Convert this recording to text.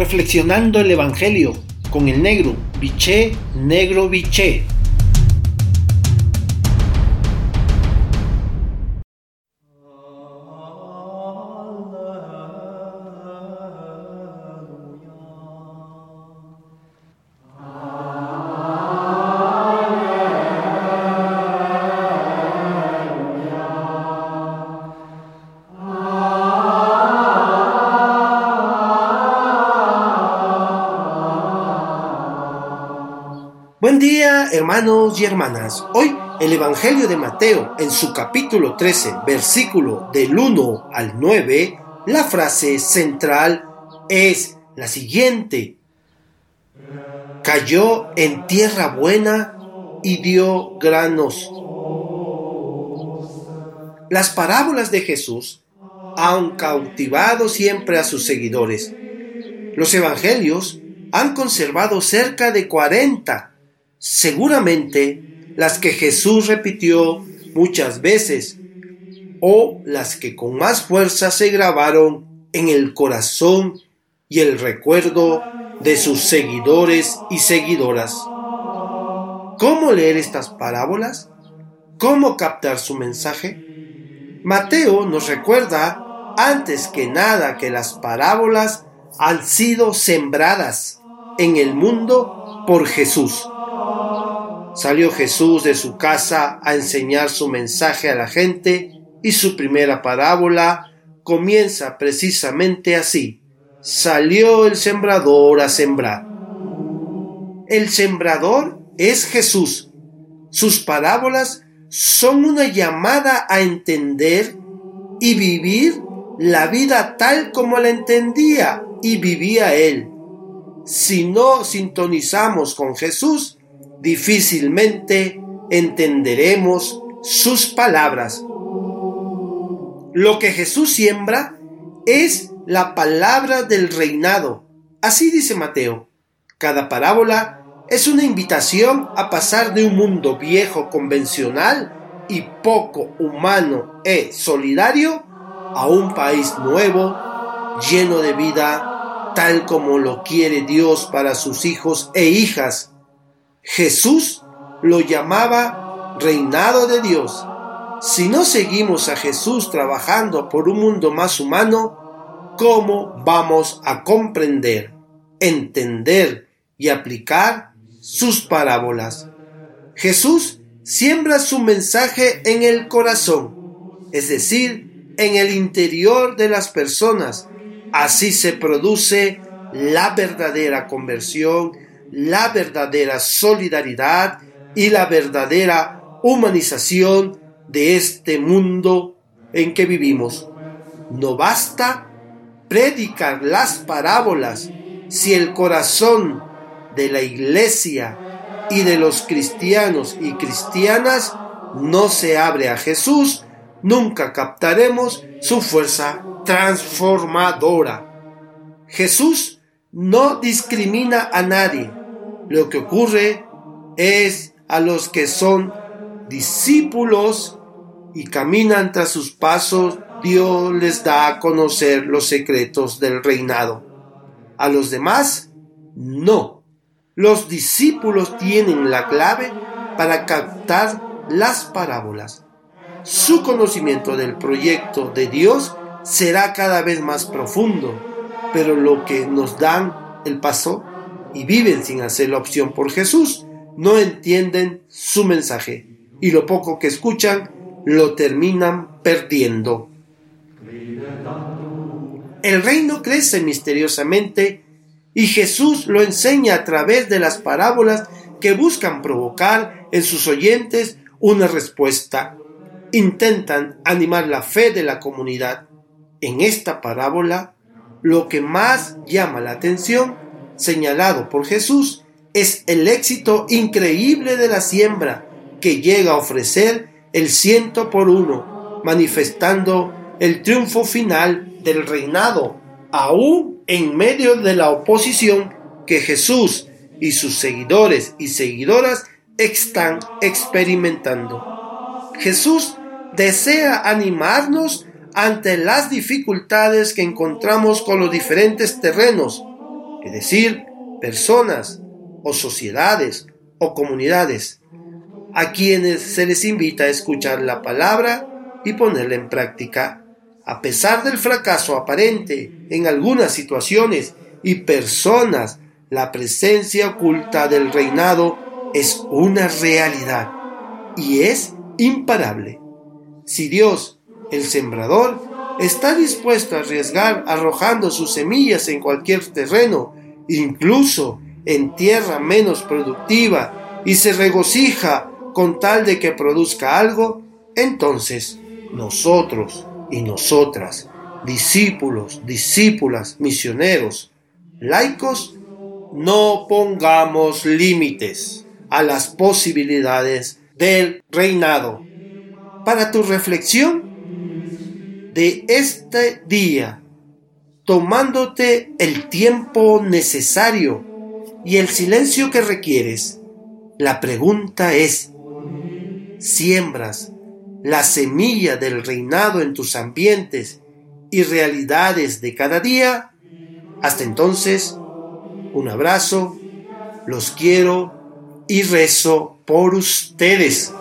reflexionando el Evangelio con el negro, biché, negro, biché. Día, hermanos y hermanas. Hoy el Evangelio de Mateo, en su capítulo 13, versículo del 1 al 9, la frase central es la siguiente. Cayó en tierra buena y dio granos. Las parábolas de Jesús han cautivado siempre a sus seguidores. Los evangelios han conservado cerca de 40 seguramente las que Jesús repitió muchas veces o las que con más fuerza se grabaron en el corazón y el recuerdo de sus seguidores y seguidoras. ¿Cómo leer estas parábolas? ¿Cómo captar su mensaje? Mateo nos recuerda antes que nada que las parábolas han sido sembradas en el mundo por Jesús Salió Jesús de su casa a enseñar su mensaje a la gente y su primera parábola comienza precisamente así. Salió el sembrador a sembrar. El sembrador es Jesús. Sus parábolas son una llamada a entender y vivir la vida tal como la entendía y vivía él. Si no sintonizamos con Jesús, difícilmente entenderemos sus palabras. Lo que Jesús siembra es la palabra del reinado. Así dice Mateo. Cada parábola es una invitación a pasar de un mundo viejo, convencional y poco humano e solidario a un país nuevo, lleno de vida, tal como lo quiere Dios para sus hijos e hijas Jesús lo llamaba reinado de Dios. Si no seguimos a Jesús trabajando por un mundo más humano, ¿cómo vamos a comprender, entender y aplicar sus parábolas? Jesús siembra su mensaje en el corazón, es decir, en el interior de las personas. Así se produce la verdadera conversión la verdadera solidaridad y la verdadera humanización de este mundo en que vivimos. No basta predicar las parábolas si el corazón de la iglesia y de los cristianos y cristianas no se abre a Jesús, nunca captaremos su fuerza transformadora. Jesús no discrimina a nadie lo que ocurre es a los que son discípulos y caminan tras sus pasos, Dios les da a conocer los secretos del reinado. A los demás, no. Los discípulos tienen la clave para captar las parábolas. Su conocimiento del proyecto de Dios será cada vez más profundo, pero lo que nos dan el paso y viven sin hacer la opción por Jesús, no entienden su mensaje y lo poco que escuchan lo terminan perdiendo. El reino crece misteriosamente y Jesús lo enseña a través de las parábolas que buscan provocar en sus oyentes una respuesta. Intentan animar la fe de la comunidad. En esta parábola, lo que más llama la atención señalado por Jesús es el éxito increíble de la siembra que llega a ofrecer el ciento por uno, manifestando el triunfo final del reinado, aún en medio de la oposición que Jesús y sus seguidores y seguidoras están experimentando. Jesús desea animarnos ante las dificultades que encontramos con los diferentes terrenos es decir, personas o sociedades o comunidades a quienes se les invita a escuchar la palabra y ponerla en práctica. A pesar del fracaso aparente en algunas situaciones y personas, la presencia oculta del reinado es una realidad y es imparable. Si Dios, el sembrador, está dispuesto a arriesgar arrojando sus semillas en cualquier terreno, incluso en tierra menos productiva, y se regocija con tal de que produzca algo, entonces nosotros y nosotras, discípulos, discípulas, misioneros, laicos, no pongamos límites a las posibilidades del reinado. Para tu reflexión de este día, tomándote el tiempo necesario y el silencio que requieres, la pregunta es, ¿siembras la semilla del reinado en tus ambientes y realidades de cada día? Hasta entonces, un abrazo, los quiero y rezo por ustedes.